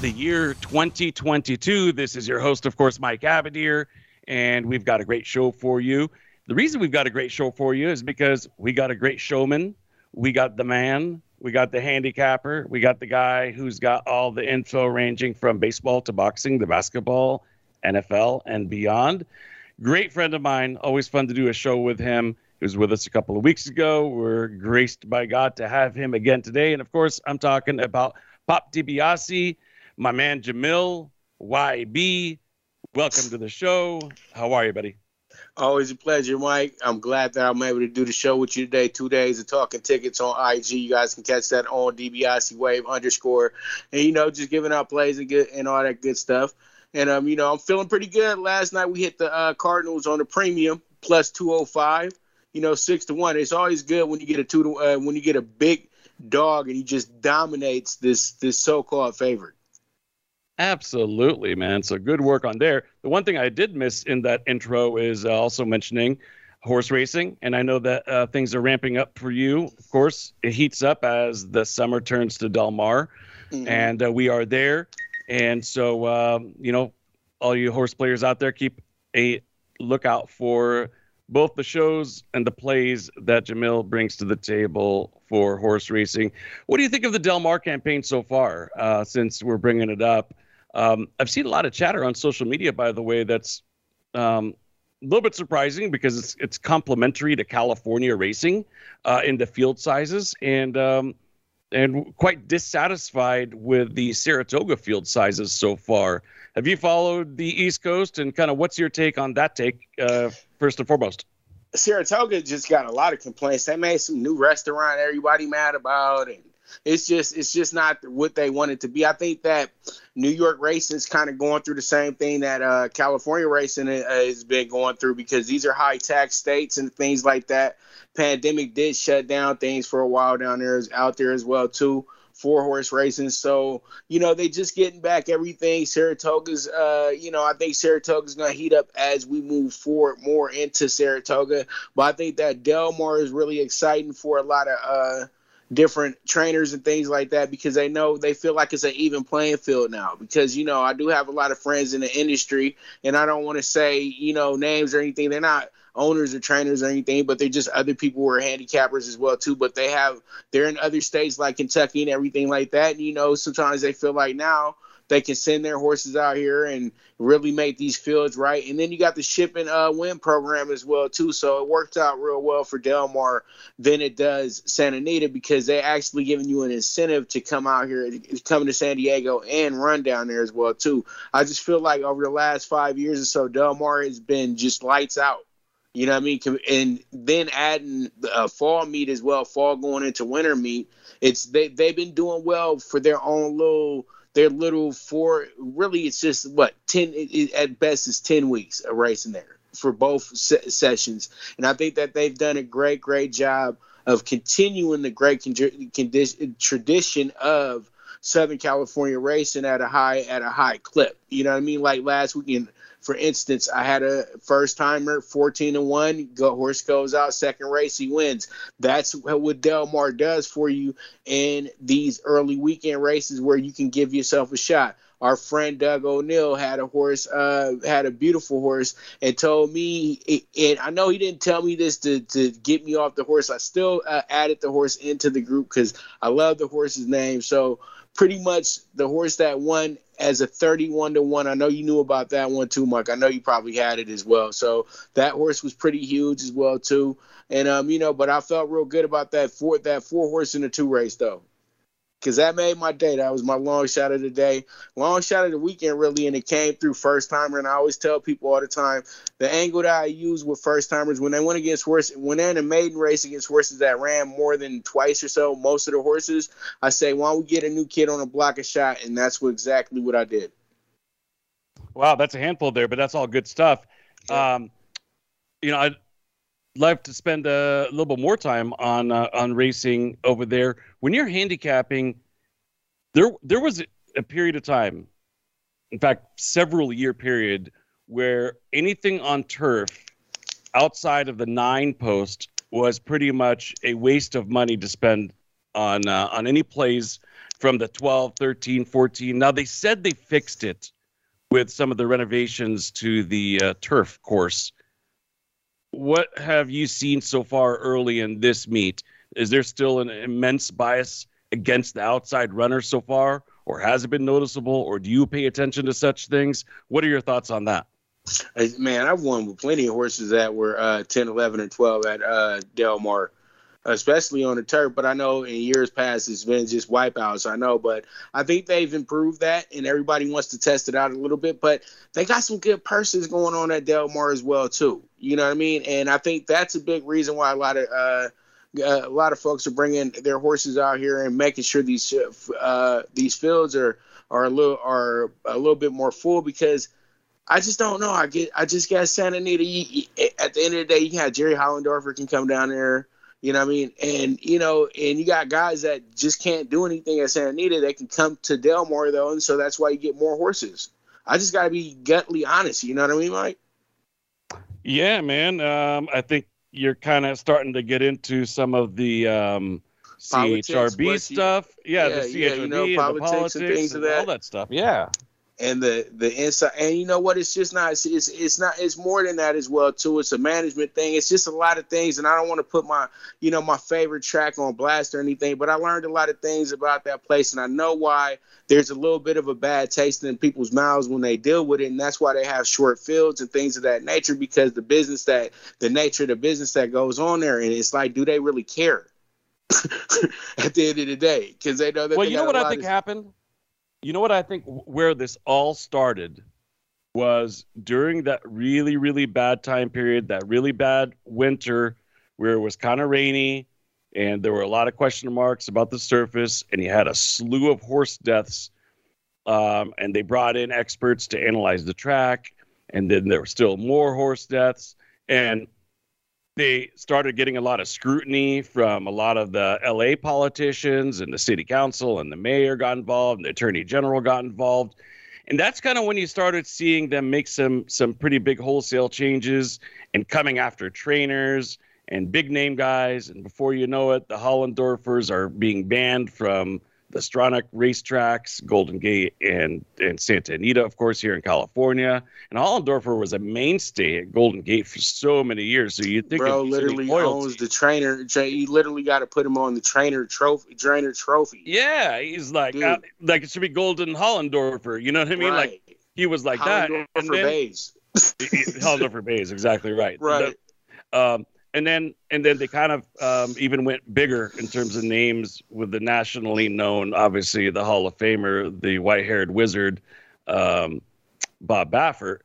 the year 2022. This is your host, of course, Mike Abadir, and we've got a great show for you. The reason we've got a great show for you is because we got a great showman, we got the man, we got the handicapper, we got the guy who's got all the info ranging from baseball to boxing, the basketball, NFL, and beyond. Great friend of mine, always fun to do a show with him. He was with us a couple of weeks ago. We're graced by God to have him again today. And of course, I'm talking about Pop DiBiase, my man Jamil YB. Welcome to the show. How are you, buddy? Always a pleasure, Mike. I'm glad that I'm able to do the show with you today. Two days of talking tickets on IG. You guys can catch that on DBIC Wave underscore, and you know, just giving out plays and get and all that good stuff. And um, you know, I'm feeling pretty good. Last night we hit the uh, Cardinals on the premium plus 205. You know, six to one. It's always good when you get a two to uh, when you get a big dog and he just dominates this this so-called favorite. Absolutely, man. So good work on there. The one thing I did miss in that intro is uh, also mentioning horse racing, and I know that uh, things are ramping up for you. Of course, it heats up as the summer turns to Del Mar, mm-hmm. and uh, we are there. And so, um, you know, all you horse players out there, keep a lookout for both the shows and the plays that Jamil brings to the table for horse racing. What do you think of the Del Mar campaign so far? Uh, since we're bringing it up, um, I've seen a lot of chatter on social media, by the way, that's um, a little bit surprising because it's it's complementary to California racing uh, in the field sizes and um, and quite dissatisfied with the Saratoga field sizes so far. Have you followed the East Coast and kind of what's your take on that take uh, first and foremost? Saratoga just got a lot of complaints. They made some new restaurant everybody mad about, and it's just it's just not what they want it to be. I think that New York racing is kind of going through the same thing that uh, California racing has been going through because these are high tax states and things like that. Pandemic did shut down things for a while down there, out there as well too four horse racing. So, you know, they just getting back everything. Saratoga's, uh, you know, I think Saratoga's to heat up as we move forward more into Saratoga. But I think that Del Mar is really exciting for a lot of, uh, different trainers and things like that because they know they feel like it's an even playing field now because you know I do have a lot of friends in the industry and I don't want to say you know names or anything they're not owners or trainers or anything, but they're just other people who are handicappers as well too. But they have they're in other states like Kentucky and everything like that. And you know, sometimes they feel like now they can send their horses out here and really make these fields right. And then you got the shipping uh, win program as well too. So it worked out real well for Del Mar than it does Santa Anita because they actually giving you an incentive to come out here, come to San Diego and run down there as well too. I just feel like over the last five years or so, Del Mar has been just lights out you know what I mean? And then adding uh, fall meet as well, fall going into winter meet. It's they they've been doing well for their own little their little four. Really, it's just what ten it, at best is ten weeks of racing there for both se- sessions, and I think that they've done a great great job of continuing the great con- condition, tradition of Southern California racing at a high at a high clip. You know what I mean? Like last weekend, for instance, I had a first timer, 14 and one. Go horse goes out, second race he wins. That's what Del Mar does for you in these early weekend races where you can give yourself a shot our friend Doug O'Neill had a horse, uh, had a beautiful horse, and told me, and I know he didn't tell me this to, to get me off the horse. I still uh, added the horse into the group because I love the horse's name. So pretty much the horse that won as a 31 to 1. I know you knew about that one too, mark I know you probably had it as well. So that horse was pretty huge as well too. And um, you know, but I felt real good about that four that four horse in the two race though. Because that made my day. That was my long shot of the day, long shot of the weekend, really. And it came through first timer. And I always tell people all the time the angle that I use with first timers when they went against horses, when they're in a maiden race against horses that ran more than twice or so, most of the horses, I say, why don't we get a new kid on a block a shot? And that's what exactly what I did. Wow, that's a handful there, but that's all good stuff. Yeah. Um, you know, I'd love to spend a little bit more time on uh, on racing over there. When you're handicapping, there there was a period of time, in fact, several year period where anything on turf outside of the nine post was pretty much a waste of money to spend on uh, on any plays from the 12 13 14 now they said they fixed it with some of the renovations to the uh, turf course. What have you seen so far early in this meet? Is there still an immense bias against the outside runner so far, or has it been noticeable, or do you pay attention to such things? What are your thoughts on that? Man, I've won with plenty of horses that were uh, 10, 11, and 12 at uh, Del Mar especially on the turf. But I know in years past it's been just wipeouts. I know, but I think they've improved that, and everybody wants to test it out a little bit. But they got some good purses going on at Del Mar as well too. You know what I mean? And I think that's a big reason why a lot of uh, uh, a lot of folks are bringing their horses out here and making sure these uh, these fields are are a little are a little bit more full because. I just don't know. I get. I just got Santa Anita. at the end of the day, you can have Jerry Hollendorfer can come down there. You know what I mean? And you know, and you got guys that just can't do anything at Santa Anita. They can come to Del Mar though, and so that's why you get more horses. I just got to be gutly honest. You know what I mean, Mike? Yeah, man. Um, I think you're kind of starting to get into some of the um, CHRB stuff. Yeah, yeah, the CHRB yeah, you know, politics, and, politics and things and of that. All that stuff. Yeah and the the inside and you know what? It's just not it's, it's it's not it's more than that as well too. It's a management thing. It's just a lot of things and i don't want to put my you know my favorite track on blast or anything but i learned a lot of things about that place and i know why there's a little bit of a bad taste in people's mouths when they deal with it and that's why they have short fields and things of that nature because the business that the nature of the business that goes on there and it's like do they really care at the end of the day? Because they know that well you know what i think of- happened you know what I think where this all started was during that really really bad time period, that really bad winter where it was kind of rainy and there were a lot of question marks about the surface and you had a slew of horse deaths um, and they brought in experts to analyze the track and then there were still more horse deaths. And they started getting a lot of scrutiny from a lot of the LA politicians and the city council and the mayor got involved and the attorney general got involved. And that's kind of when you started seeing them make some some pretty big wholesale changes and coming after trainers and big name guys. And before you know it, the Hollendorfers are being banned from the Stronach racetracks, Golden Gate and and Santa Anita, of course, here in California. And Hollendorfer was a mainstay at Golden Gate for so many years. So you think bro literally owns the trainer. You literally got to put him on the trainer trophy. Trainer trophy. Yeah, he's like uh, like it should be Golden Hollendorfer. You know what I mean? Right. Like he was like that. And then, Bays. Hollendorfer Bays, exactly right. Right. The, um, and then and then they kind of um, even went bigger in terms of names with the nationally known, obviously the Hall of Famer, the white-haired wizard, um, Bob Baffert.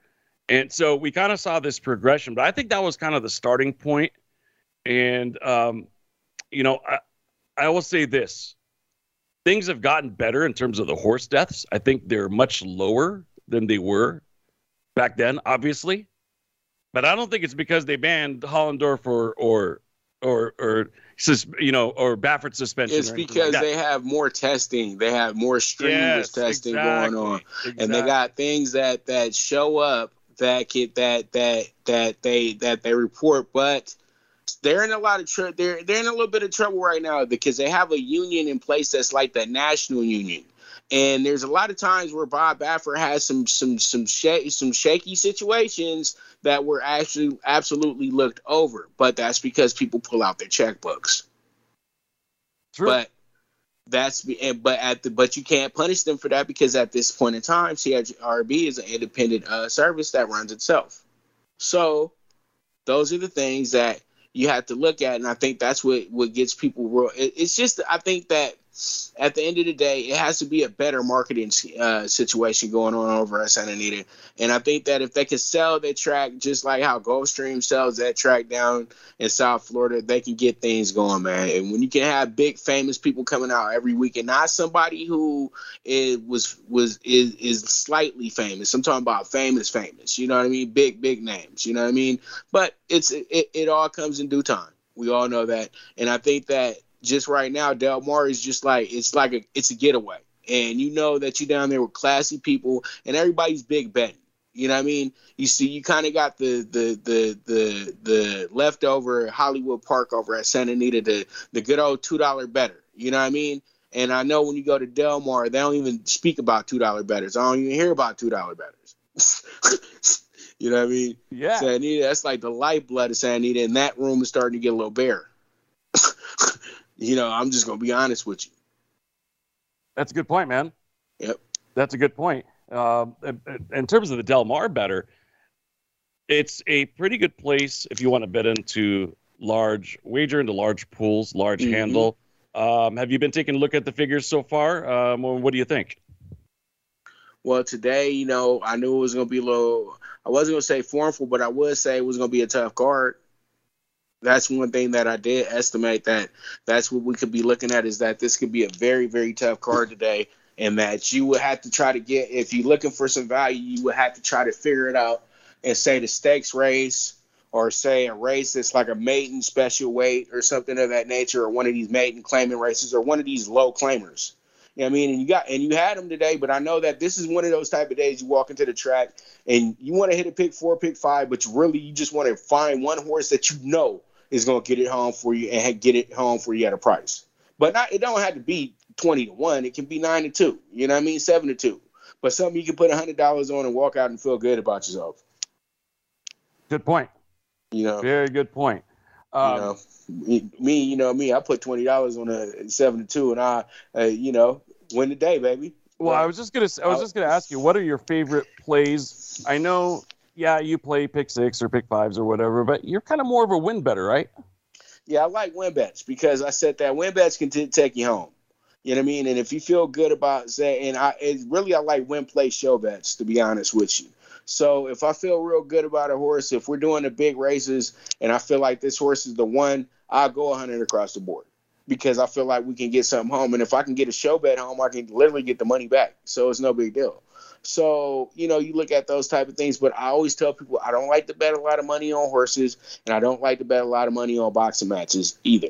And so we kind of saw this progression, but I think that was kind of the starting point. And um, you know, I, I will say this: things have gotten better in terms of the horse deaths. I think they're much lower than they were back then, obviously. But I don't think it's because they banned Hollendorfer or or or you know or Baffert suspension. It's because like they have more testing. They have more strenuous yes, testing exactly, going on, exactly. and they got things that that show up that can, that that that they that they report, but they're in a lot of trouble. They're they're in a little bit of trouble right now because they have a union in place that's like the national union. And there's a lot of times where Bob Baffert has some some some sh- some shaky situations that were actually absolutely looked over, but that's because people pull out their checkbooks. True. But that's but at the but you can't punish them for that because at this point in time, CHRB is an independent uh, service that runs itself. So those are the things that you have to look at, and I think that's what what gets people real. It, it's just I think that at the end of the day, it has to be a better marketing uh, situation going on over at Santa Anita. And I think that if they can sell that track just like how Gulfstream sells that track down in South Florida, they can get things going, man. And when you can have big famous people coming out every week, and not somebody who is was was is is slightly famous. I'm talking about famous, famous. You know what I mean? Big, big names. You know what I mean? But it's it, it all comes in due time. We all know that, and I think that just right now, Del Mar is just like it's like a it's a getaway, and you know that you're down there with classy people, and everybody's big betting. You know what I mean? You see, you kind of got the the the the the leftover Hollywood Park over at Santa Anita, the the good old two dollar better. You know what I mean? And I know when you go to Del Mar, they don't even speak about two dollar betters. I don't even hear about two dollar betters. you know what I mean? Yeah. Santa Anita, that's like the lifeblood of Santa Anita, and that room is starting to get a little bare. You know, I'm just gonna be honest with you. That's a good point, man. Yep. That's a good point. Um, in terms of the Del Mar better, it's a pretty good place if you want to bet into large wager into large pools, large mm-hmm. handle. Um, have you been taking a look at the figures so far? Um, what do you think? Well, today, you know, I knew it was going to be a little. I wasn't going to say formful, but I would say it was going to be a tough card that's one thing that I did estimate that that's what we could be looking at is that this could be a very very tough card today, and that you would have to try to get if you're looking for some value, you would have to try to figure it out and say the stakes race or say a race that's like a maiden special weight or something of that nature, or one of these maiden claiming races, or one of these low claimers. You know what I mean? And you got and you had them today, but I know that this is one of those type of days you walk into the track and you want to hit a pick four, pick five, but you really you just want to find one horse that you know is going to get it home for you and get it home for you at a price. But not it don't have to be 20 to 1. It can be 9 to 2. You know what I mean? 7 to 2. But something you can put $100 on and walk out and feel good about yourself. Good point. You know. Very good point. Um, you know, me, you know me, I put $20 on a 7 to 2 and I uh, you know, win the day, baby. Well, I was just gonna. I was just gonna ask you, what are your favorite plays? I know yeah, you play pick six or pick fives or whatever, but you're kind of more of a win better, right? Yeah, I like win bets because I said that win bets can t- take you home. You know what I mean? And if you feel good about say, and I it, really I like win play show bets to be honest with you. So if I feel real good about a horse, if we're doing the big races and I feel like this horse is the one, I'll go 100 across the board because I feel like we can get something home. And if I can get a show bet home, I can literally get the money back. So it's no big deal. So, you know, you look at those type of things, but I always tell people I don't like to bet a lot of money on horses and I don't like to bet a lot of money on boxing matches either.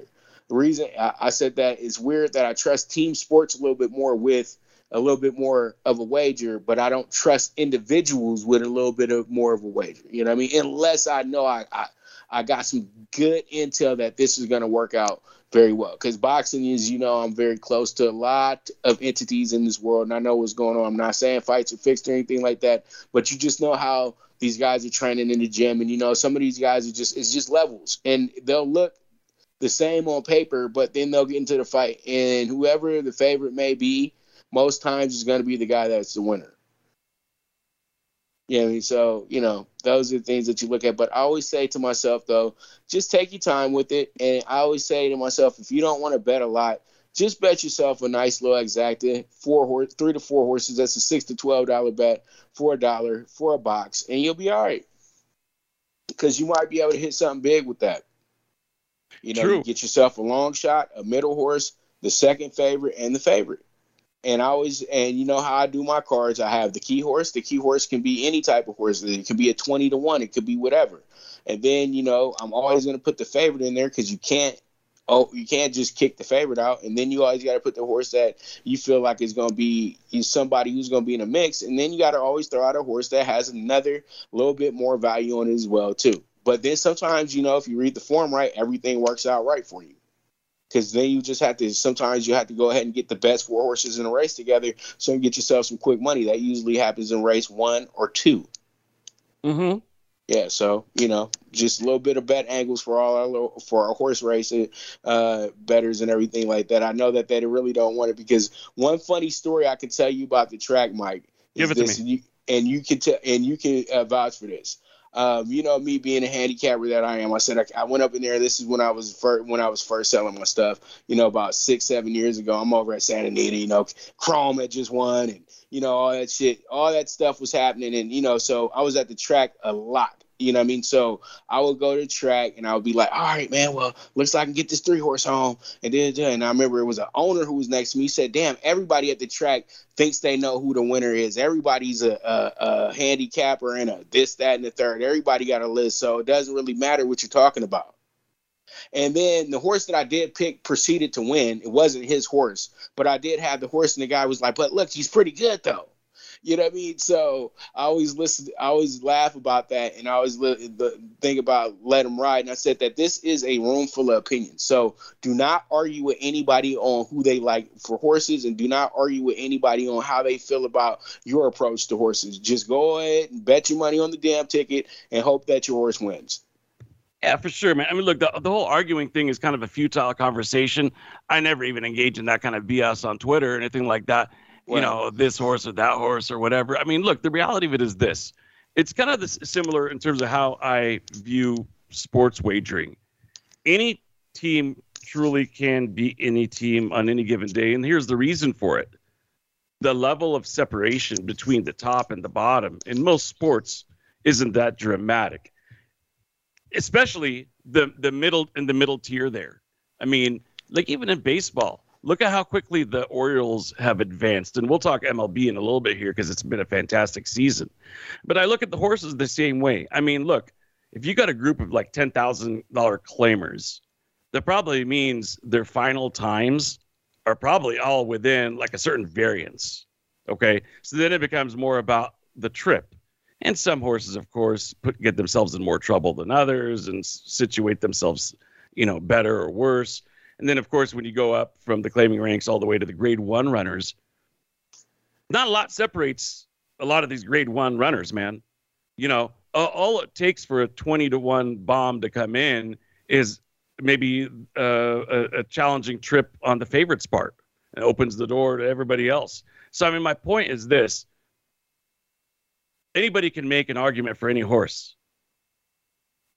The reason I, I said that is weird that I trust team sports a little bit more with a little bit more of a wager, but I don't trust individuals with a little bit of more of a wager. You know what I mean? Unless I know I, I, I got some good intel that this is going to work out very well. Because boxing is you know i'm very close to a lot of entities in this world and i know what's going on. I'm not saying fights are fixed or anything like that but you just know how these guys are training in the gym and you know some of these guys are just it's just levels and they'll look the same on paper but then they'll get into the fight and whoever the favorite may be most times is going to be the guy that's the winner yeah, I mean, so you know, those are the things that you look at. But I always say to myself, though, just take your time with it. And I always say to myself, if you don't want to bet a lot, just bet yourself a nice little exacta, four horse, three to four horses. That's a six to twelve dollar bet for a dollar for a box, and you'll be all right. Because you might be able to hit something big with that. You know, True. you get yourself a long shot, a middle horse, the second favorite, and the favorite and I always and you know how I do my cards. I have the key horse. The key horse can be any type of horse. It could be a twenty to one. It could be whatever. And then you know I'm always going to put the favorite in there because you can't. Oh, you can't just kick the favorite out, and then you always got to put the horse that you feel like is going to be somebody who's going to be in a mix, and then you got to always throw out a horse that has another little bit more value on it as well too. But then sometimes, you know, if you read the form right, everything works out right for you because then you just have to sometimes you have to go ahead and get the best four horses in a race together so you get yourself some quick money. That usually happens in race one or 2 mm-hmm. Yeah so you know just a little bit of bet angles for all our little, for our horse racing uh betters and everything like that. I know that they really don't want it because one funny story i can tell you about the track mike give it this, to me. and you, and you can tell and you can uh, vouch for this um, you know, me being a handicapper that I am, I said I, I, went up in there. This is when I was first, when I was first selling my stuff. You know, about six, seven years ago. I'm over at Santa Anita. You know, Chrome had just won, and you know all that shit, all that stuff was happening, and you know, so I was at the track a lot. You know what I mean? So I would go to track and I would be like, all right, man, well, looks like I can get this three horse home. And then, and I remember it was an owner who was next to me. He said, damn, everybody at the track thinks they know who the winner is. Everybody's a, a, a handicapper and a this, that, and the third. Everybody got a list. So it doesn't really matter what you're talking about. And then the horse that I did pick proceeded to win. It wasn't his horse, but I did have the horse, and the guy was like, but look, he's pretty good though. You know what I mean? So I always listen, I always laugh about that, and I always li- the, think about let him ride. And I said that this is a room full of opinions. So do not argue with anybody on who they like for horses, and do not argue with anybody on how they feel about your approach to horses. Just go ahead and bet your money on the damn ticket and hope that your horse wins. Yeah, for sure, man. I mean, look, the, the whole arguing thing is kind of a futile conversation. I never even engage in that kind of BS on Twitter or anything like that you know, this horse or that horse or whatever. I mean, look, the reality of it is this. It's kind of this similar in terms of how I view sports wagering. Any team truly can beat any team on any given day, and here's the reason for it. The level of separation between the top and the bottom in most sports isn't that dramatic. Especially the the middle and the middle tier there. I mean, like even in baseball, look at how quickly the Orioles have advanced. And we'll talk MLB in a little bit here because it's been a fantastic season. But I look at the horses the same way. I mean, look, if you got a group of like $10,000 claimers, that probably means their final times are probably all within like a certain variance. Okay. So then it becomes more about the trip. And some horses, of course, put, get themselves in more trouble than others and situate themselves, you know, better or worse. And then, of course, when you go up from the claiming ranks all the way to the grade one runners, not a lot separates a lot of these grade one runners, man. You know, all it takes for a 20 to 1 bomb to come in is maybe uh, a, a, challenging trip on the favorites part and opens the door to everybody else. So, I mean, my point is this anybody can make an argument for any horse.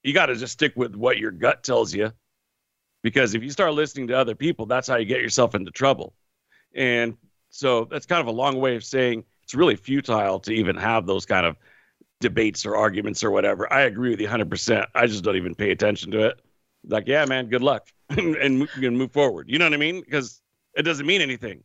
You got to just stick with what your gut tells you because if you start listening to other people, that's how you get yourself into trouble. And so that's kind of a long way of saying it's really futile to even have those kind of debates or arguments or whatever. I agree with you 100%. I just don't even pay attention to it. Like, yeah, man, good luck and, you can move forward. You know what I mean? Because it doesn't mean anything.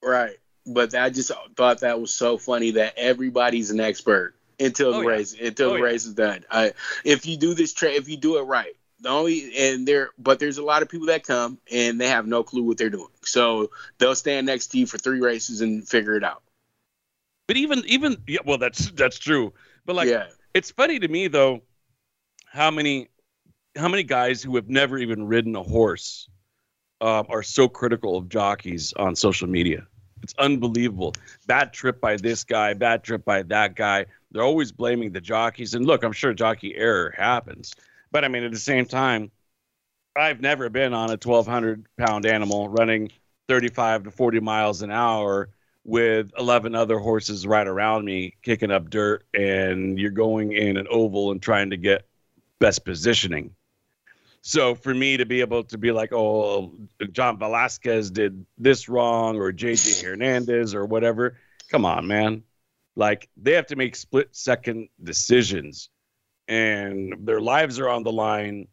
Right. But I just thought that was so funny that everybody's an expert until oh, the yeah. race until oh, the race is done. I, if you do this trade, if you do it right, the only and there but there's a lot of people that come and they have no clue what they're doing. So they'll stand next to you for three races and figure it out. But even even yeah well that's that's true. But like yeah. it's funny to me though how many how many guys who have never even ridden a horse uh, are so critical of jockeys on social media. It's unbelievable. Bad trip by this guy bad trip by that guy. They're always blaming the jockeys. And look i'm sure jockey error happens but I mean, at the same time, I've never been on a 1,200 pound animal running 35 to 40 miles an hour with 11 other horses right around me kicking up dirt, and you're going in an oval and trying to get best positioning. So for me to be able to be like, oh, John Velazquez did this wrong, or JJ Hernandez, or whatever, come on, man. Like they have to make split second decisions and their lives are on the line.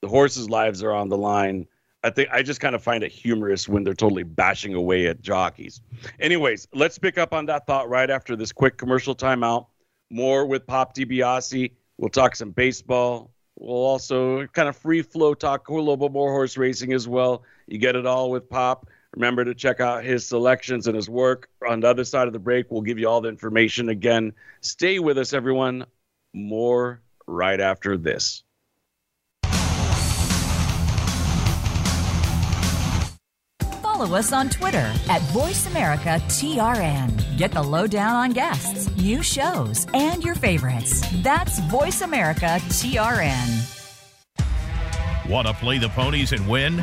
The horses' lives are on the line. I think I just kind of find it humorous when they're totally bashing away at jockeys. Anyways, let's pick up on that thought right after this quick commercial timeout. More with Pop DiBiase. We'll talk some baseball. We'll also kind of free flow talk a little bit more horse racing as well. You get it all with Pop. Remember to check out his selections and his work. On the other side of the break, we'll give you all the information again. Stay with us, everyone. More right after this. Follow us on Twitter at VoiceAmericaTRN. Get the lowdown on guests, new shows, and your favorites. That's VoiceAmericaTRN. Want to play the ponies and win?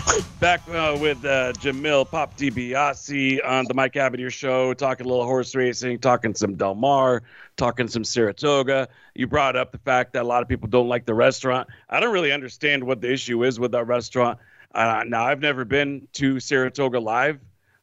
how you program. report. Back uh, with uh, Jamil Pop DiBiase on the Mike Abadir Show, talking a little horse racing, talking some Del Mar, talking some Saratoga. You brought up the fact that a lot of people don't like the restaurant. I don't really understand what the issue is with that restaurant. Uh, now, I've never been to Saratoga live,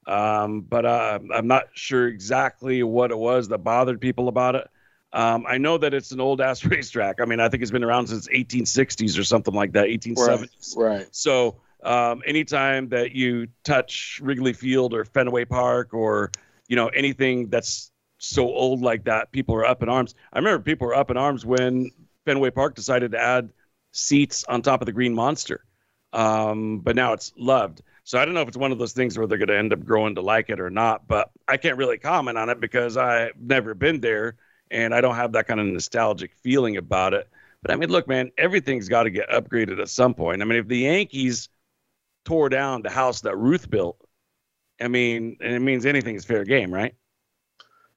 um, but uh, I'm not sure exactly what it was that bothered people about it. Um, I know that it's an old ass racetrack. I mean, I think it's been around since 1860s or something like that, 1870s. Right, right. So um, anytime that you touch Wrigley Field or Fenway Park or you know anything that's so old like that, people are up in arms. I remember people were up in arms when Fenway Park decided to add seats on top of the Green Monster, um, but now it's loved. So I don't know if it's one of those things where they're going to end up growing to like it or not. But I can't really comment on it because I've never been there and I don't have that kind of nostalgic feeling about it. But I mean, look, man, everything's got to get upgraded at some point. I mean, if the Yankees tore down the house that Ruth built, I mean, and it means anything is fair game, right?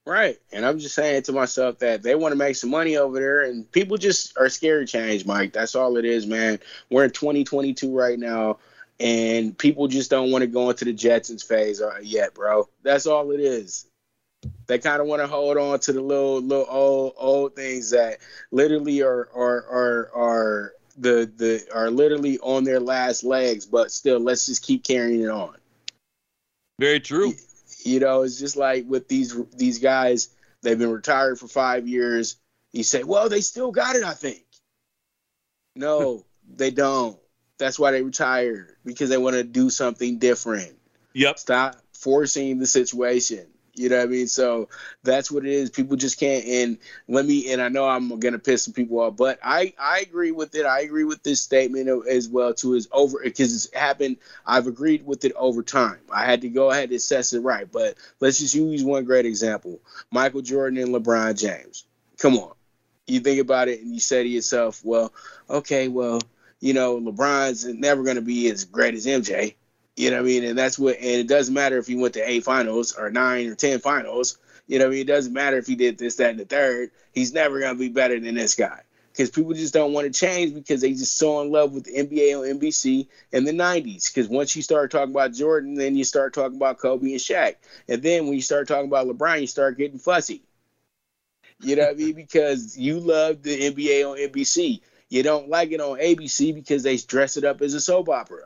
Right. And I'm just saying to myself that they want to make some money over there and people just are scared to change, Mike. That's all it is, man. We're in 2022 right now and people just don't want to go into the Jetsons phase uh, yet, bro. That's all it is. They kind of want to hold on to the little little old old things that literally are are are are the the are literally on their last legs, but still let's just keep carrying it on. Very true. You know, it's just like with these these guys, they've been retired for five years. You say, well, they still got it, I think. No, they don't. That's why they retired because they want to do something different. Yep. Stop forcing the situation. You know what I mean? So that's what it is. People just can't. And let me. And I know I'm gonna piss some people off, but I I agree with it. I agree with this statement as well too. Is over because it's happened. I've agreed with it over time. I had to go ahead and assess it right. But let's just use one great example: Michael Jordan and LeBron James. Come on, you think about it and you say to yourself, well, okay, well, you know, LeBron's never gonna be as great as MJ. You know what I mean? And that's what, and it doesn't matter if he went to eight finals or nine or 10 finals. You know what I mean? It doesn't matter if he did this, that, and the third. He's never going to be better than this guy. Because people just don't want to change because they just so in love with the NBA on NBC in the 90s. Because once you start talking about Jordan, then you start talking about Kobe and Shaq. And then when you start talking about LeBron, you start getting fussy. You know what I mean? Because you love the NBA on NBC. You don't like it on ABC because they dress it up as a soap opera.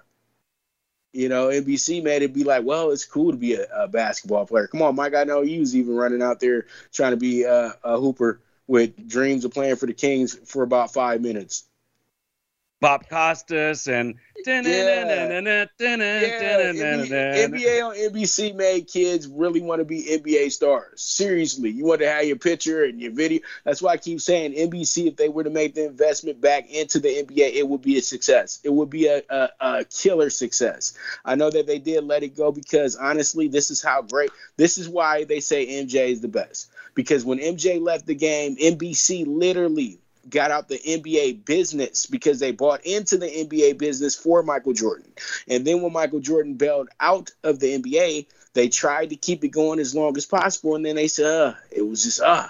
You know, NBC made it be like, well, it's cool to be a, a basketball player. Come on, Mike. I know you was even running out there trying to be a, a hooper with dreams of playing for the Kings for about five minutes. Bob Costas and Yeah. NBA, NBA on NBC made kids really want to be NBA stars. Seriously, you want to have your picture and your video. That's why I keep saying NBC, if they were to make the investment back into the NBA, it would be a success. It would be a, a, a killer success. I know that they did let it go because honestly, this is how great. This is why they say MJ is the best. Because when MJ left the game, NBC literally got out the NBA business because they bought into the NBA business for Michael Jordan. And then when Michael Jordan bailed out of the NBA, they tried to keep it going as long as possible. And then they said, uh, it was just, uh,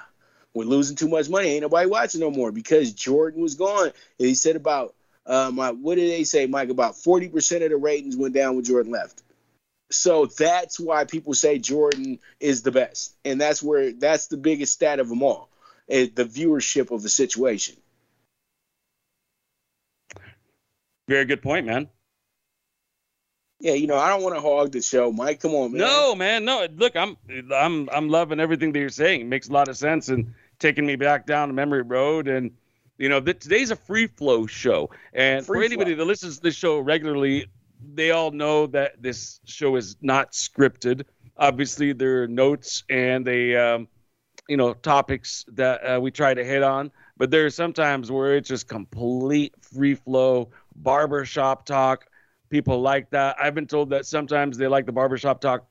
we're losing too much money. Ain't nobody watching no more because Jordan was gone. And he said about, my, what did they say, Mike? About 40% of the ratings went down when Jordan left. So that's why people say Jordan is the best. And that's where, that's the biggest stat of them all the viewership of the situation. Very good point, man. Yeah, you know, I don't want to hog the show, Mike. Come on, man. No, man, no. Look, I'm I'm I'm loving everything that you're saying. It makes a lot of sense and taking me back down the memory road. And you know, th- today's a free flow show. And Free for anybody flow. that listens to this show regularly, they all know that this show is not scripted. Obviously, there are notes and they, um, you know, topics that uh, we try to hit on. But there are sometimes where it's just complete free flow, barbershop talk. People like that. I've been told that sometimes they like the barbershop talk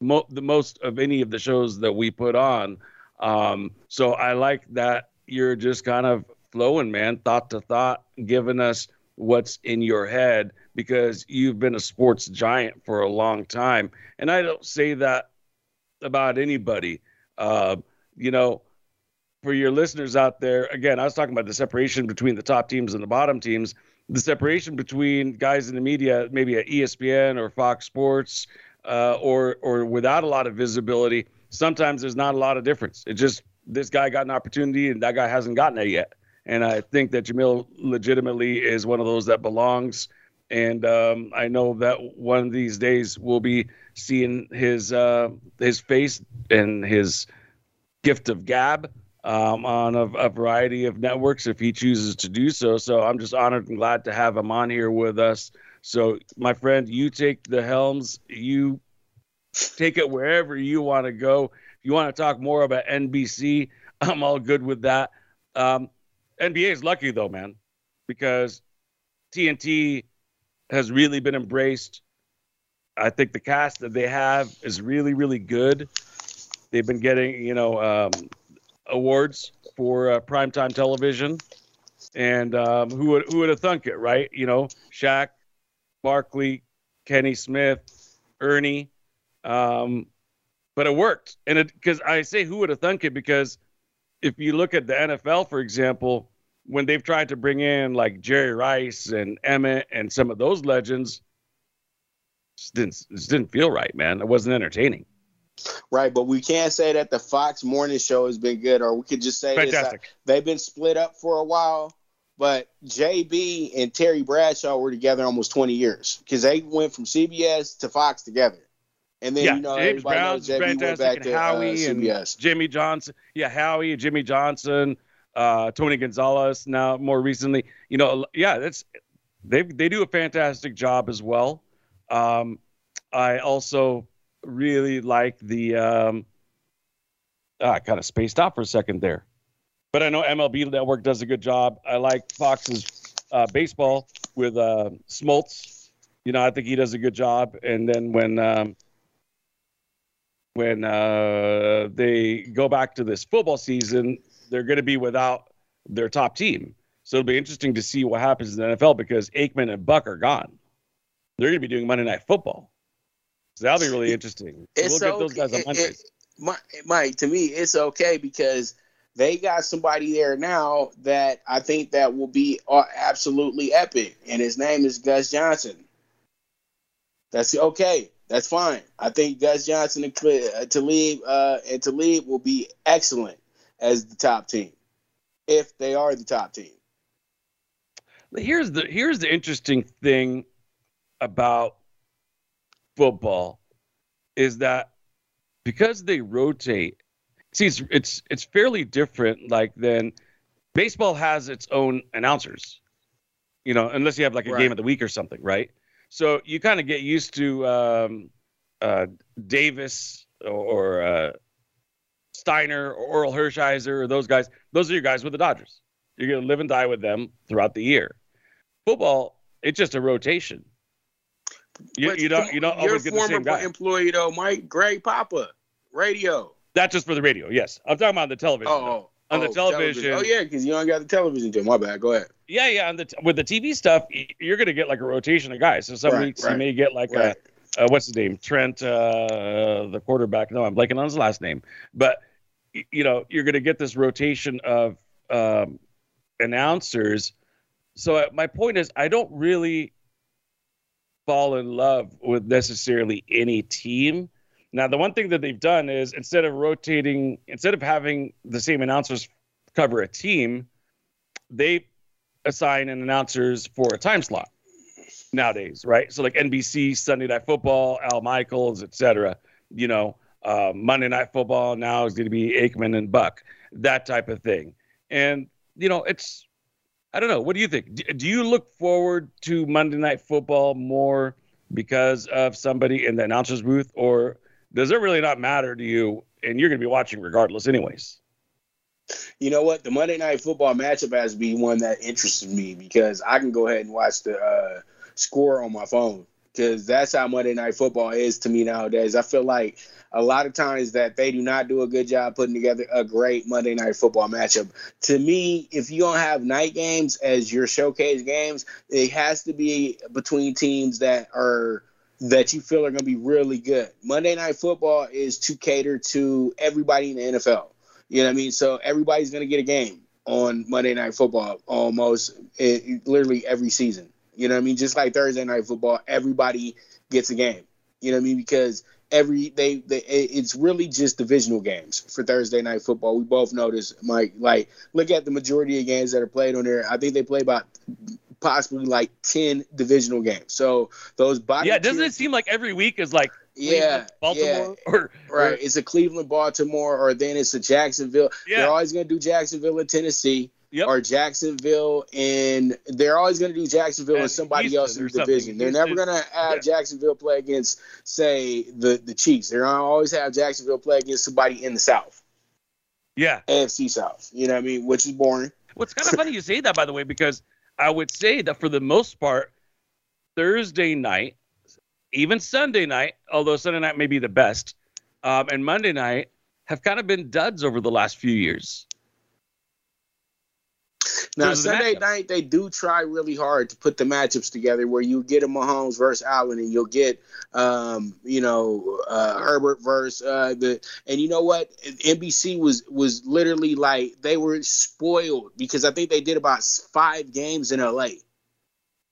mo- the most of any of the shows that we put on. Um, so I like that you're just kind of flowing, man, thought to thought, giving us what's in your head because you've been a sports giant for a long time. And I don't say that about anybody. Uh, you know, for your listeners out there, again, I was talking about the separation between the top teams and the bottom teams. The separation between guys in the media, maybe at ESPN or Fox Sports, uh, or or without a lot of visibility, sometimes there's not a lot of difference. It just this guy got an opportunity and that guy hasn't gotten it yet. And I think that Jamil legitimately is one of those that belongs. And um, I know that one of these days we'll be seeing his uh, his face and his gift of gab um, on a, a variety of networks if he chooses to do so. So I'm just honored and glad to have him on here with us. So, my friend, you take the helms. You take it wherever you want to go. If you want to talk more about NBC, I'm all good with that. Um, NBA is lucky though, man, because TNT has really been embraced. I think the cast that they have is really, really good. They've been getting, you know, um, awards for uh, primetime television, and um, who would who would have thunk it, right? You know, Shaq, Barkley, Kenny Smith, Ernie, um, but it worked, and it because I say who would have thunk it because if you look at the NFL, for example, when they've tried to bring in like Jerry Rice and Emmitt and some of those legends, just didn't just didn't feel right, man. It wasn't entertaining. Right, but we can't say that the Fox morning show has been good, or we could just say Fantastic. uh, they've been split up for a while. But JB and Terry Bradshaw were together almost 20 years because they went from CBS to Fox together. And then, yeah, you know, James everybody Brown's knows JB went fantastic, back and to uh, Howie and CBS. Jimmy Johnson. Yeah, Howie, Jimmy Johnson, uh, Tony Gonzalez. Now, more recently, you know, yeah, that's they they do a fantastic job as well. Um, I also really like the. Um, ah, I kind of spaced out for a second there, but I know MLB Network does a good job. I like Fox's uh, baseball with uh, Smoltz. You know, I think he does a good job. And then when um, when uh, they go back to this football season, they're going to be without their top team. So it'll be interesting to see what happens in the NFL because Aikman and Buck are gone. They're going to be doing Monday Night Football. That'll be really interesting. It's we'll get those guys on it- Mike, Mike, to me, it's okay because they got somebody there now that I think that will be uh, absolutely epic, and his name is Gus Johnson. That's okay. That's fine. I think Gus Johnson and Cle- uh, Talib uh, and Talib will be excellent as the top team, if they are the top team. here's the here's the interesting thing about football is that because they rotate see, it's it's it's fairly different. Like then, baseball has its own announcers. You know, unless you have like a Right. game of the week or something, right? So you kind of get used to um, uh, Davis or uh, Steiner or Orel Hershiser or those guys. Those are your guys with the Dodgers. You're gonna live and die with them throughout the year. Football, it's just a rotation. You, you don't you don't your always get the former same guy. employee though, Mike Greg Papa, radio. That's just for the radio. Yes, I'm talking about the television. Oh, though. oh, on the oh, television. Oh yeah, because you don't got the television to. My bad. Go ahead. Yeah, yeah. On the t- with the TV stuff, you're gonna get like a rotation of guys. So some Right, weeks you may get like Right. a uh, what's his name, Trent, uh, the quarterback. No, I'm blanking on his last name. But you know, you're gonna get this rotation of um, announcers. So uh, my point is, I don't really fall in love with necessarily any team. Now, the one thing that they've done is instead of rotating, instead of having the same announcers cover a team, they assign an announcers for a time slot nowadays, right? So like NBC, Sunday Night Football, Al Michaels, etc. You know, uh, Monday Night Football now is going to be Aikman and Buck, that type of thing. And you know, it's I don't know. What do you think? Do, you look forward to Monday Night Football more because of somebody in the announcers booth, or does it really not matter to you? And you're going to be watching regardless, anyways. You know what? The Monday Night Football matchup has to be one that interests me because I can go ahead and watch the uh, score on my phone because that's how Monday Night Football is to me nowadays. I feel like a lot of times that they do not do a good job putting together a great Monday Night Football matchup. To me, if you don't have night games as your showcase games, it has to be between teams that are that you feel are going to be really good. Monday Night Football is to cater to everybody in the NFL. You know what I mean? So everybody's going to get a game on Monday Night Football almost it, it- literally every season. You know what I mean? Just like Thursday Night Football, everybody gets a game. You know what I mean? Because every they, they it's really just divisional games for Thursday Night Football. We both know this, Mike. Like, look at the majority of games that are played on there. I think they play about possibly like ten divisional games. So those bottom Yeah, doesn't tier- it seem like every week is like yeah, Baltimore, yeah. or Right. or- It's a Cleveland, Baltimore, or then it's a Jacksonville. Yeah. They're always going to do Jacksonville and Tennessee, Yep. or Jacksonville and they're always going to do Jacksonville and, And somebody Houston else in the division. They're never going to have Yeah. Jacksonville play against, say, the the Chiefs. They're going to always have Jacksonville play against somebody in the South, yeah. AFC South. You know what I mean? Which is boring. What's kind of funny you say that, by the way, because I would say that for the most part, Thursday night, even Sunday night, although Sunday night may be the best, um, and Monday night have kind of been duds over the last few years. Now Sunday night they do try really hard to put the matchups together where you get a Mahomes versus Allen and you'll get um, you know uh, Herbert versus uh, the and you know what NBC was was literally like they were spoiled because I think they did about five games in LA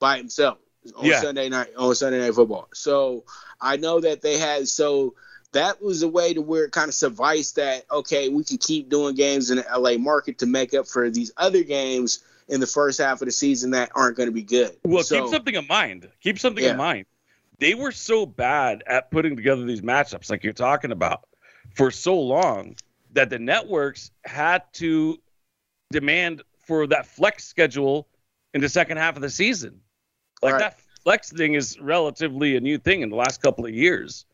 by himself on Yeah. Sunday night on Sunday night football. So I know that they had so that was a way to where it kind of sufficed that okay we can keep doing games in the LA market to make up for these other games in the first half of the season that aren't going to be good. Well, so, keep something in mind. Keep something Yeah. in mind. They were so bad at putting together these matchups, like you're talking about, for so long that the networks had to demand for that flex schedule in the second half of the season. Like Right. that flex thing is relatively a new thing in the last couple of years.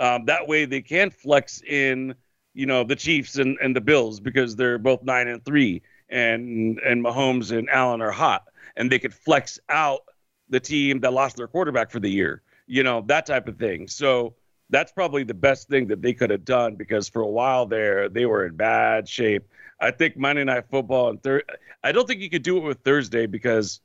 Um, that way they can flex in, you know, the Chiefs and, and the Bills because they're both nine and three, and and Mahomes and Allen are hot, and they could flex out the team that lost their quarterback for the year, you know, that type of thing. So that's probably the best thing that they could have done because for a while there they were in bad shape. I think Monday Night Football and third, I don't think you could do it with Thursday because,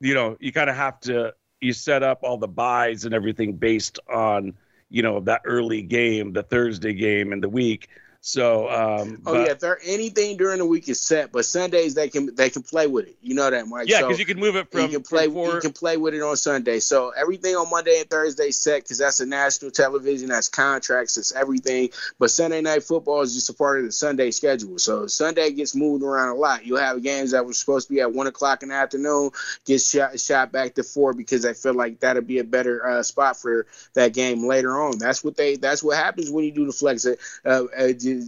you know, you kind of have to you set up all the buys and everything based on you know that early game, the Thursday game in the week. So, um, Oh but- yeah, if there anything during the week is set, but Sundays they can they can play with it. You know that, Mike. yeah, So- because you can move it from you can play four, you can play with it on Sunday. So everything on Monday and Thursday set because that's a national television, that's contracts, it's everything. But Sunday night football is just a part of the Sunday schedule. So Sunday gets moved around a lot. You'll have games that were supposed to be at one o'clock in the afternoon get shot shot back to four because I feel like that'll be a better uh, spot for that game later on. That's what they that's what happens when you do the flex. Uh, uh,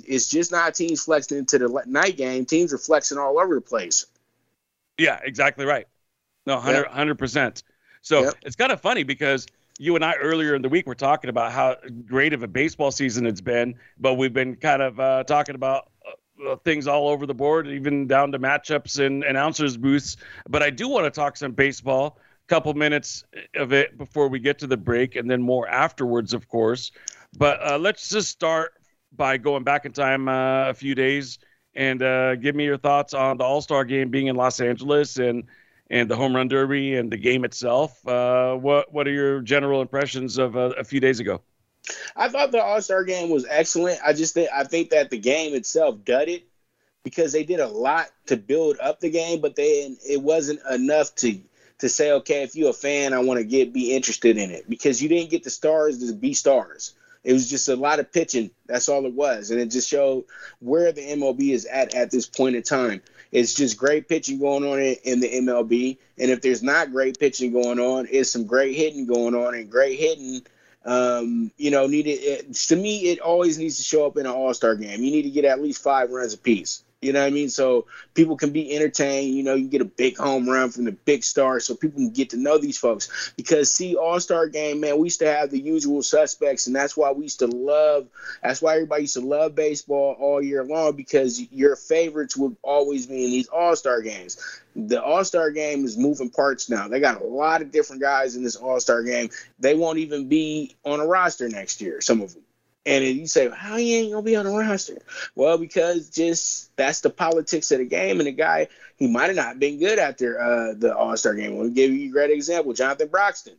it's just not teams flexing into the night game. Teams are flexing all over the place. Yeah, exactly right. No, 100 percent. So yep. it's kind of funny because you and I earlier in the week were talking about how great of a baseball season it's been, but we've been kind of uh, talking about uh, uh things all over the board, even down to matchups and announcers booths. But I do want to talk some baseball. A couple minutes of it before we get to the break, and then more afterwards, of course. But uh, let's just start by going back in time uh, a few days and uh, give me your thoughts on the All Star game being in Los Angeles and and the home run derby and the game itself. Uh, what what are your general impressions of uh, a few days ago? I thought the All Star game was excellent. I just think I think that the game itself dudded because they did a lot to build up the game, but they it wasn't enough to to say, okay, if you're a fan, I want to get be interested in it because you didn't get the stars to be stars. It was just a lot of pitching. That's all it was, and it just showed where the MLB is at at this point in time. It's just great pitching going on in, the MLB, and if there's not great pitching going on, it's some great hitting going on, and great hitting. Um, you know, needed it, to me, it always needs to show up in an All Star game. You need to get at least five runs apiece. You know what I mean? So people can be entertained. You know, you get a big home run from the big star, so people can get to know these folks. Because see, All Star Game, man, we used to have the usual suspects, and that's why we used to love. That's why everybody used to love baseball all year long because your favorites would always be in these All Star games. The All Star game is moving parts now. They got a lot of different guys in this All Star game. They won't even be on a roster next year. Some of them. And you say, how he ain't gonna be on the roster? Well, because just that's the politics of the game. And the guy, he might have not been good after uh, the All Star game. We'll give you a great example, Jonathan Broxton.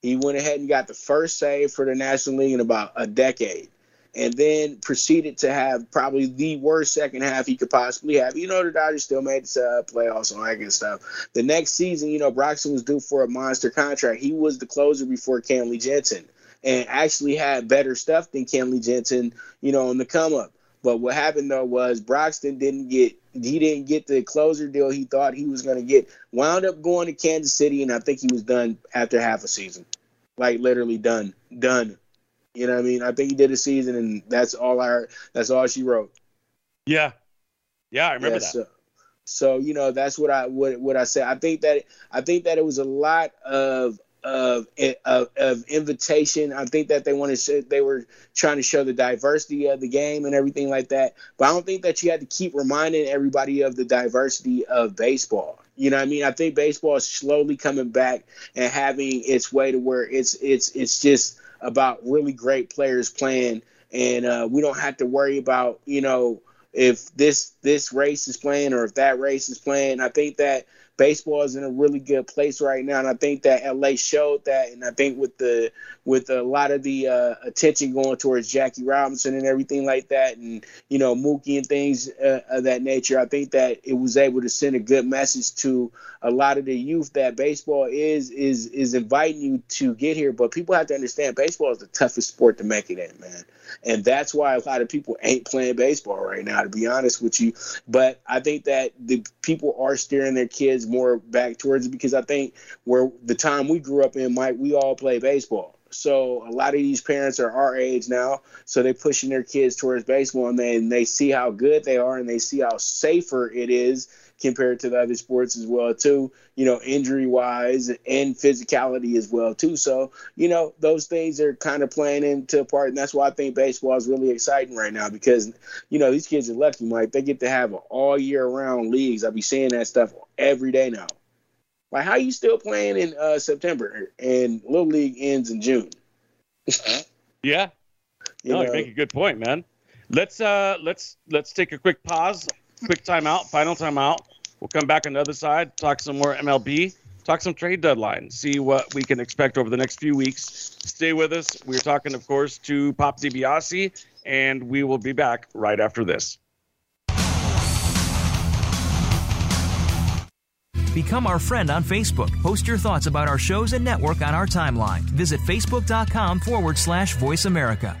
He went ahead and got the first save for the National League in about a decade, and then proceeded to have probably the worst second half he could possibly have. You know, the Dodgers still made the uh, playoffs and all that good stuff. The next season, you know, Broxton was due for a monster contract. He was the closer before Kenley Jansen and actually had better stuff than Kenley Jansen, you know, on the come up. But what happened though was Broxton didn't get he didn't get the closer deal he thought he was going to get. Wound up going to Kansas City, and I think he was done after half a season, like literally done, done. You know what I mean? I think he did a season, and that's all I heard. That's all she wrote. Yeah, yeah, I remember yeah, that. So, so you know that's what I what what I said. I think that I think that it was a lot of of, of, of invitation. I think that they wanted to, they were trying to show the diversity of the game and everything like that. But I don't think that you had to keep reminding everybody of the diversity of baseball. You know what I mean? I think baseball is slowly coming back and having its way to where it's it's it's just about really great players playing, and uh, we don't have to worry about you know if this this race is playing or if that race is playing. I think that baseball is in a really good place right now, and I think that LA showed that. And I think with the with a lot of the uh, attention going towards Jackie Robinson and everything like that, and you know Mookie and things uh, of that nature, I think that it was able to send a good message to a lot of the youth that baseball is is is inviting you to get here. But people have to understand baseball is the toughest sport to make it in, man. And that's why a lot of people ain't playing baseball right now, to be honest with you. But I think that the people are steering their kids more back towards it because I think where the time we grew up in, Mike, we all play baseball. So a lot of these parents are our age now, so they're pushing their kids towards baseball, and they, and they see how good they are, and they see how safer it is compared to the other sports as well too you know injury wise and physicality as well too. So you know those things are kind of playing into a part and that's why i think baseball is really exciting right now because you know these kids are lucky mike. They get to have all year round leagues. I'll be seeing that stuff every day now. Like how you still playing in uh, september? And little league ends in june. Yeah. You no, you make a good point man. Let's uh let's let's take a quick pause quick timeout final timeout We'll come back on the other side, talk some more MLB, talk some trade deadline, see what we can expect over the next few weeks. Stay with us. We're talking, of course, to Pop DiBiase, and we will be back right after this. Become our friend on Facebook. Post your thoughts about our shows and network on our timeline. Visit facebook.com forward slash voice America.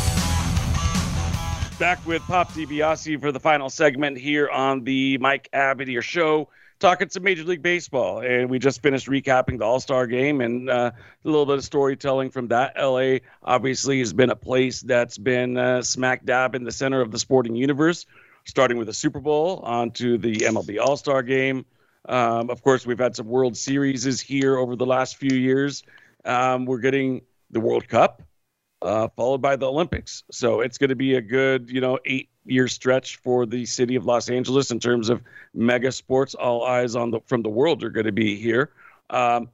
Back with Pop DiBiase for the final segment here on the Mike Abadir Show talking some Major League Baseball, and we just finished recapping the All Star game and uh, a little bit of storytelling from that. LA obviously has been a place that's been uh, smack dab in the center of the sporting universe, starting with the Super Bowl onto the MLB All Star game. Um, of course, we've had some World Series here over the last few years. Um, we're getting the World Cup, uh, followed by the Olympics. So it's going to be a good, you know, eight year stretch for the city of Los Angeles in terms of mega sports. All eyes on the from the world are going to be here. Um,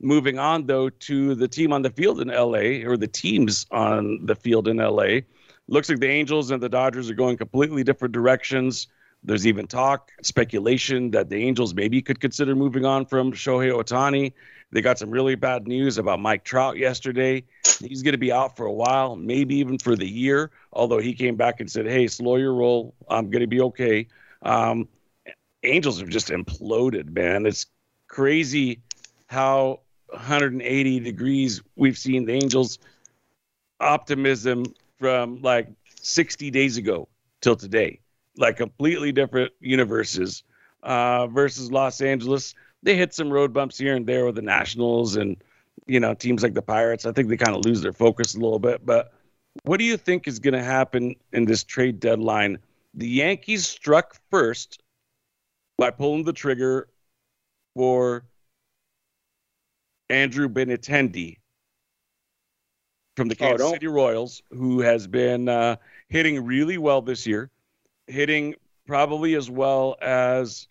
moving on though to the team on the field in LA or the teams on the field in LA. Looks like the Angels and the Dodgers are going completely different directions. There's even talk, speculation that the Angels maybe could consider moving on from Shohei Ohtani. They got some really bad news about Mike Trout yesterday. He's going to be out for a while, maybe even for the year. Although he came back and said, "Hey, slow your roll. I'm going to be okay." Um, Angels have just imploded, man. It's crazy how 180 degrees we've seen the Angels optimism from like 60 days ago till today, like completely different universes uh, versus Los Angeles. They hit some road bumps here and there with the Nationals and you know teams like the Pirates. I think they kind of lose their focus a little bit. But what do you think is going to happen in this trade deadline? The Yankees struck first by pulling the trigger for Andrew Benintendi from the Kansas oh, City Royals, who has been uh, hitting really well this year, hitting probably as well as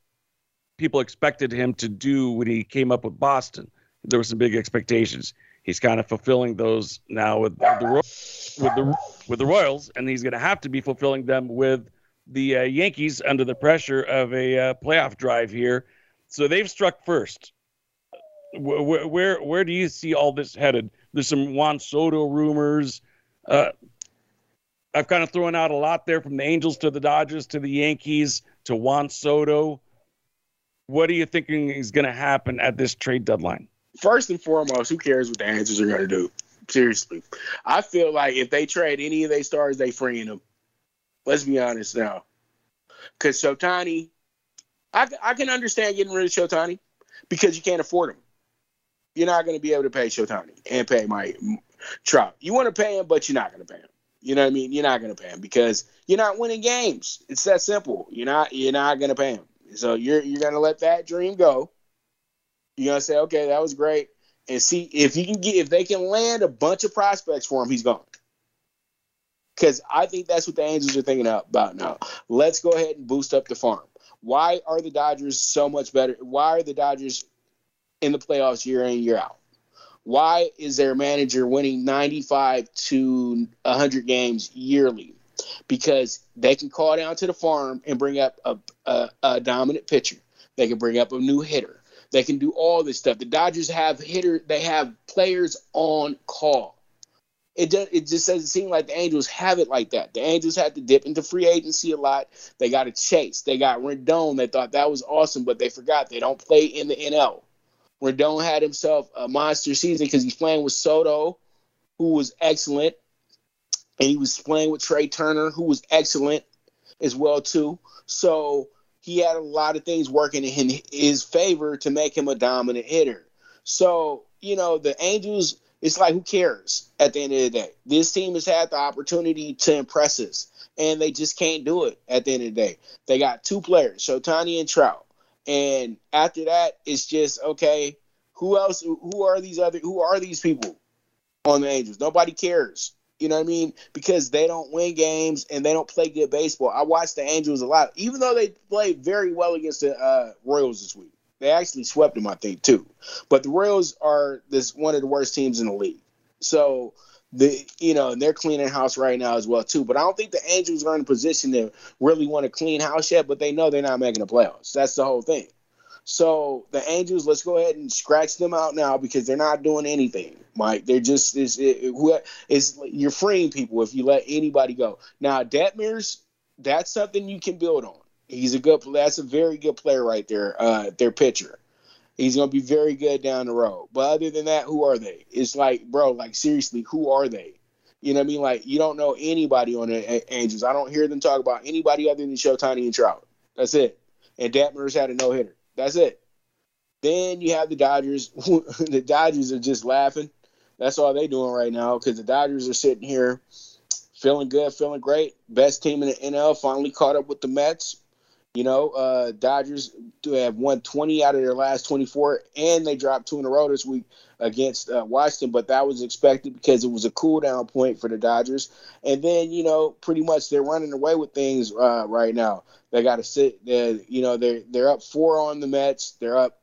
people expected him to do when he came up with Boston. There were some big expectations. He's kind of fulfilling those now with the with the with the Royals, and he's going to have to be fulfilling them with the uh, Yankees under the pressure of a uh, playoff drive here. So they've struck first. Where, where where do you see all this headed? There's some Juan Soto rumors. Uh, I've kind of thrown out a lot there from the Angels to the Dodgers to the Yankees to Juan Soto. What are you thinking is going to happen at this trade deadline? First and foremost, who cares what the Angels are going to do? Seriously, I feel like if they trade any of their stars, they freeing them. Let's be honest now, because Shotani, I I can understand getting rid of Shotani because you can't afford him. You're not going to be able to pay Shotani and pay my Trout. You want to pay him, but you're not going to pay him. You know what I mean? You're not going to pay him because you're not winning games. It's that simple. You're not. You're not going to pay him. So you're you're gonna let that dream go. You're gonna say, okay, that was great, and see if you can get if they can land a bunch of prospects for him, he's gone. Because I think that's what the Angels are thinking about now. Let's go ahead and boost up the farm. Why are the Dodgers so much better? Why are the Dodgers in the playoffs year in year out? Why is their manager winning 95 to 100 games yearly? Because they can call down to the farm and bring up a, a, a dominant pitcher. They can bring up a new hitter. They can do all this stuff. The Dodgers have hitter. They have players on call. It does. It just doesn't seem like the Angels have it like that. The Angels had to dip into free agency a lot. They got a chase. They got Rendon. They thought that was awesome, but they forgot they don't play in the NL. Rendon had himself a monster season because he's playing with Soto, who was excellent, and he was playing with Trea Turner, who was excellent as well too. So he had a lot of things working in his favor to make him a dominant hitter. So you know the Angels. It's like who cares at the end of the day? This team has had the opportunity to impress us, and they just can't do it at the end of the day. They got two players, Ohtani and Trout. And after that, it's just okay. Who else? Who are these other? Who are these people on the Angels? Nobody cares. You know what I mean? Because they don't win games and they don't play good baseball. I watched the Angels a lot, even though they played very well against the uh, Royals this week. They actually swept them, I think, too. But the Royals are this one of the worst teams in the league. So the you know, and they're cleaning house right now as well too. But I don't think the Angels are in a position to really want to clean house yet. But they know they're not making the playoffs. That's the whole thing. So the Angels, let's go ahead and scratch them out now because they're not doing anything, Mike. They're just is is you're freeing people if you let anybody go. Now Detmers, that's something you can build on. He's a good. That's a very good player right there. Uh, their pitcher. He's gonna be very good down the road. But other than that, who are they? It's like, bro, like seriously, who are they? You know what I mean? Like you don't know anybody on the Angels. I don't hear them talk about anybody other than Ohtani and Trout. That's it. And Detmers had a no hitter. That's it. Then you have the Dodgers. the Dodgers are just laughing. That's all they're doing right now because the Dodgers are sitting here feeling good, feeling great. Best team in the NL finally caught up with the Mets. You know, uh, Dodgers do have won 20 out of their last 24, and they dropped two in a row this week against uh, Washington. But that was expected because it was a cool down point for the Dodgers. And then, you know, pretty much they're running away with things uh, right now. They got to sit. you know, they're they're up four on the Mets. They're up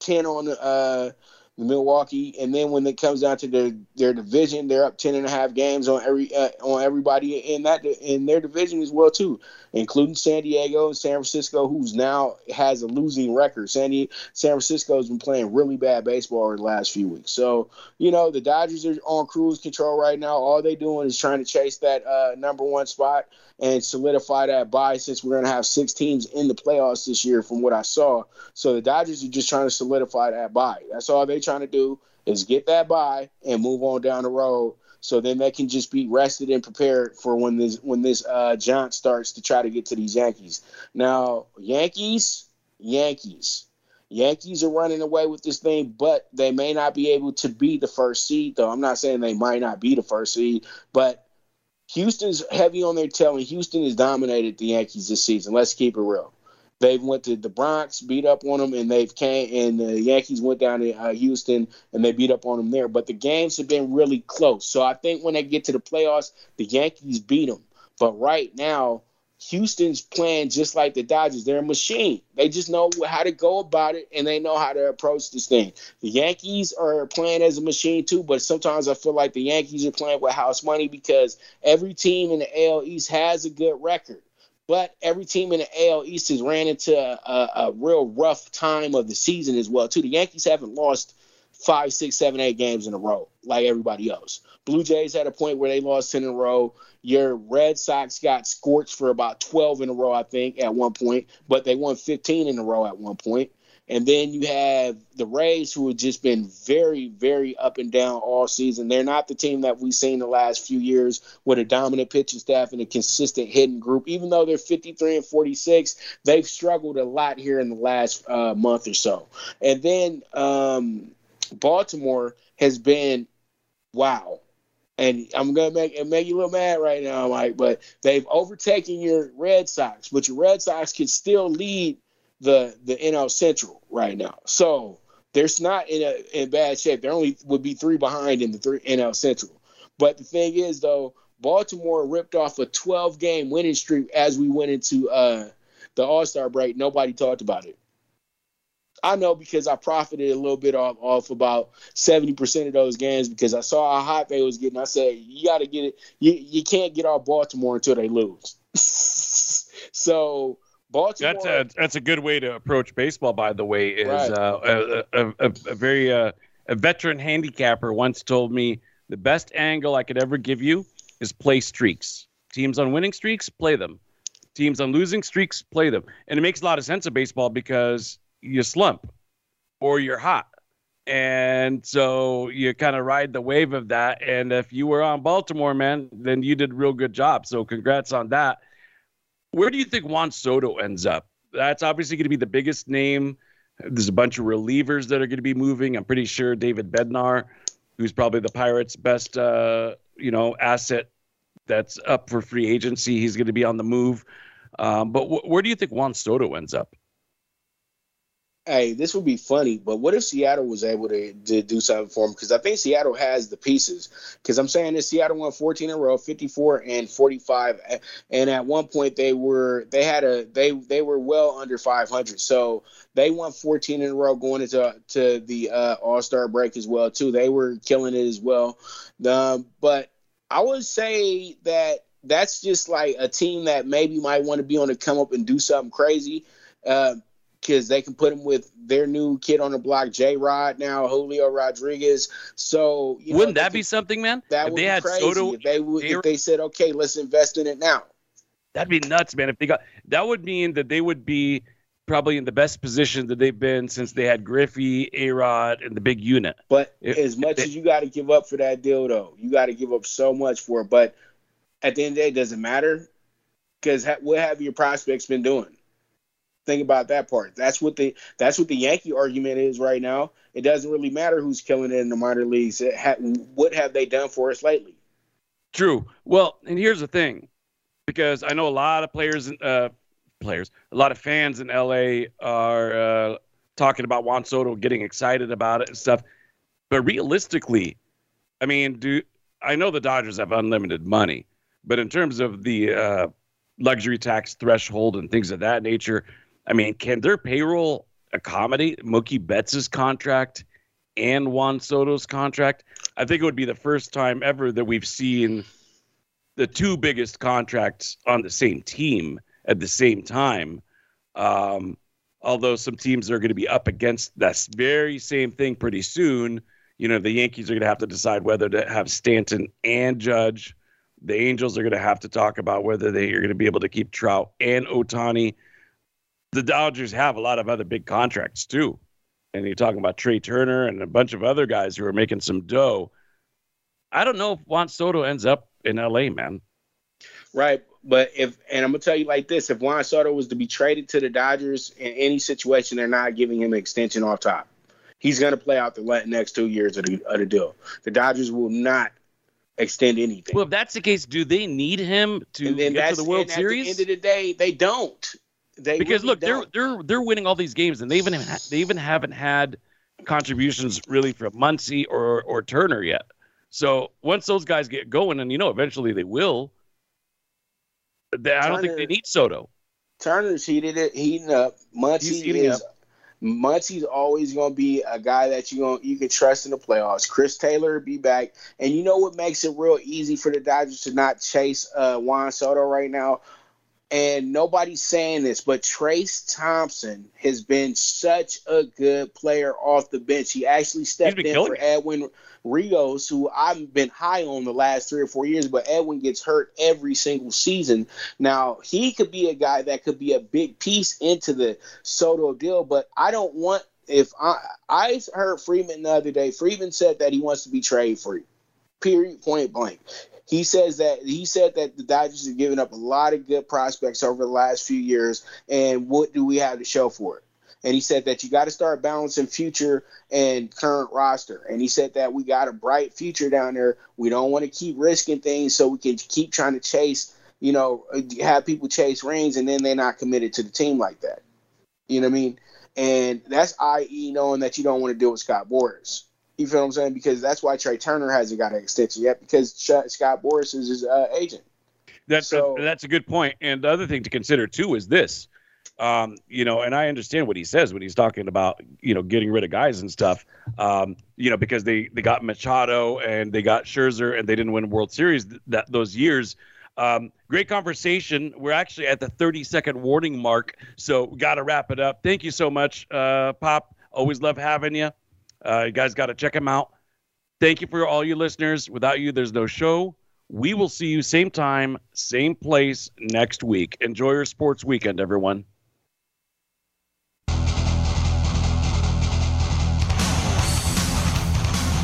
ten on the uh, Milwaukee, and then when it comes down to their their division, they're up ten and a half games on every uh, on everybody in that in their division as well too, including San Diego and San Francisco, who's now has a losing record. San San Francisco has been playing really bad baseball over the last few weeks. So you know the Dodgers are on cruise control right now. All they doing is trying to chase that uh, number one spot and solidify that bye since we're going to have six teams in the playoffs this year from what I saw. So the Dodgers are just trying to solidify that bye. That's all they're trying to do is get that by and move on down the road. So then they can just be rested and prepared for when this when this uh, jaunt starts to try to get to these Yankees. Now Yankees, Yankees, Yankees are running away with this thing, but they may not be able to be the first seed. Though I'm not saying they might not be the first seed, but Houston's heavy on their tail, and Houston has dominated the Yankees this season. Let's keep it real. They've went to the Bronx, beat up on them, and they've came. And the Yankees went down to uh, Houston, and they beat up on them there. But the games have been really close. So I think when they get to the playoffs, the Yankees beat them. But right now, Houston's playing just like the Dodgers. They're a machine. They just know how to go about it and they know how to approach this thing. The Yankees are playing as a machine too, but sometimes I feel like the Yankees are playing with house money because every team in the AL East has a good record. But every team in the AL East has ran into a, a, real rough time of the season as well too. The Yankees haven't lost five, six, seven, eight games in a row like everybody else. Blue Jays had a point where they lost 10 in a row. Your Red Sox got scorched for about 12 in a row, I think, at one point, but they won 15 in a row at one point. And then you have the Rays, who have just been very, very up and down all season. They're not the team that we've seen the last few years with a dominant pitching staff and a consistent hitting group. Even though they're 53 and 46, they've struggled a lot here in the last uh, month or so. And then um, Baltimore has been wow and I'm gonna make make you a little mad right now, Mike. But they've overtaken your Red Sox, but your Red Sox can still lead the the NL Central right now. So there's not in a in bad shape. There only would be three behind in the three NL Central. But the thing is though, Baltimore ripped off a 12 game winning streak as we went into uh, the All Star break. Nobody talked about it. I know because I profited a little bit off, off about 70% of those games because I saw how hot they was getting. I said, you got to get it. You, you can't get off Baltimore until they lose. so Baltimore. That's a that's a good way to approach baseball. By the way, is right. uh, a, a, a, a, very uh, a veteran handicapper once told me the best angle I could ever give you is play streaks. Teams on winning streaks, play them. Teams on losing streaks, play them. And it makes a lot of sense of baseball because you slump or you're hot. And so you kind of ride the wave of that. And if you were on Baltimore, man, then you did a real good job. So congrats on that. Where do you think Juan Soto ends up? That's obviously going to be the biggest name. There's a bunch of relievers that are going to be moving. I'm pretty sure David Bednar, who's probably the Pirates' best, uh, you know, asset that's up for free agency. He's going to be on the move. Um, but wh- where do you think Juan Soto ends up? Hey, this would be funny, but what if Seattle was able to, to do something for him? Because I think Seattle has the pieces. Because I'm saying this, Seattle won 14 in a row, 54 and 45, and at one point they were they had a they they were well under 500. So they won 14 in a row going into to the uh, All Star break as well too. They were killing it as well. Um, but I would say that that's just like a team that maybe might want to be on the come up and do something crazy. Uh, because they can put him with their new kid on the block, J Rod now, Julio Rodriguez. So wouldn't know, that be something, man? That if would be crazy Soto, if they would, if they said, okay, let's invest in it now. That'd be nuts, man. If they got that would mean that they would be probably in the best position that they've been since they had Griffey, A Rod, and the big unit. But if, as much as you got to give up for that deal, though, you got to give up so much for it. But at the end of the day, it doesn't matter? Because ha- what have your prospects been doing? Think about that part. That's what the that's what the Yankee argument is right now. It doesn't really matter who's killing it in the minor leagues. Ha- what have they done for us lately? True. Well, and here's the thing, because I know a lot of players, uh, players, a lot of fans in LA are uh, talking about Juan Soto, getting excited about it and stuff. But realistically, I mean, do I know the Dodgers have unlimited money, but in terms of the uh, luxury tax threshold and things of that nature, I mean, can their payroll accommodate Mookie Betts' contract and Juan Soto's contract? I think it would be the first time ever that we've seen the two biggest contracts on the same team at the same time. Um, although some teams are going to be up against that very same thing pretty soon. You know, the Yankees are going to have to decide whether to have Stanton and Judge. The Angels are going to have to talk about whether they are going to be able to keep Trout and Ohtani the Dodgers have a lot of other big contracts too. And you're talking about Trea Turner and a bunch of other guys who are making some dough. I don't know if Juan Soto ends up in LA, man. Right. But if, and I'm going to tell you like this if Juan Soto was to be traded to the Dodgers in any situation, they're not giving him an extension off top. He's going to play out the next two years of the, of the deal. The Dodgers will not extend anything. Well, if that's the case, do they need him to get to the World Series? At the end of the day, they don't. They because really look, don't. they're they're they're winning all these games, and they even they even haven't had contributions really from Muncy or or Turner yet. So once those guys get going, and you know eventually they will, they, I don't think they need Soto. Turner's heated it, heating up. Muncy is up. Muncy's always going to be a guy that you going you can trust in the playoffs. Chris Taylor be back, and you know what makes it real easy for the Dodgers to not chase uh, Juan Soto right now? And nobody's saying this, but Trayce Thompson has been such a good player off the bench. He actually stepped in for Edwin Rios, who I've been high on the last three or four years, but Edwin gets hurt every single season. Now, he could be a guy that could be a big piece into the Soto deal, but I don't want if I I heard Freeman the other day. Freeman said that he wants to be trade free. Period point blank. He says that he said that the Dodgers have given up a lot of good prospects over the last few years, and what do we have to show for it? And he said that you got to start balancing future and current roster. And he said that we got a bright future down there. We don't want to keep risking things so we can keep trying to chase, you know, have people chase rings and then they're not committed to the team like that. You know what I mean? And that's i.e. knowing that you don't want to deal with Scott Boras. You feel what I'm saying? Because that's why Trea Turner hasn't got an extension yet because Scott Boras is his uh, agent. That's so, a, that's a good point. And the other thing to consider too is this. Um, you know, and I understand what he says when he's talking about, you know, getting rid of guys and stuff. Um, you know, because they they got Machado and they got Scherzer and they didn't win World Series th- that those years. Um, great conversation. We're actually at the 30 second warning mark, so we got to wrap it up. Thank you so much, uh, Pop. Always love having you. Uh, you guys got to check him out. Thank you for all you listeners. Without you, there's no show. We will see you same time, same place next week. Enjoy your sports weekend, everyone.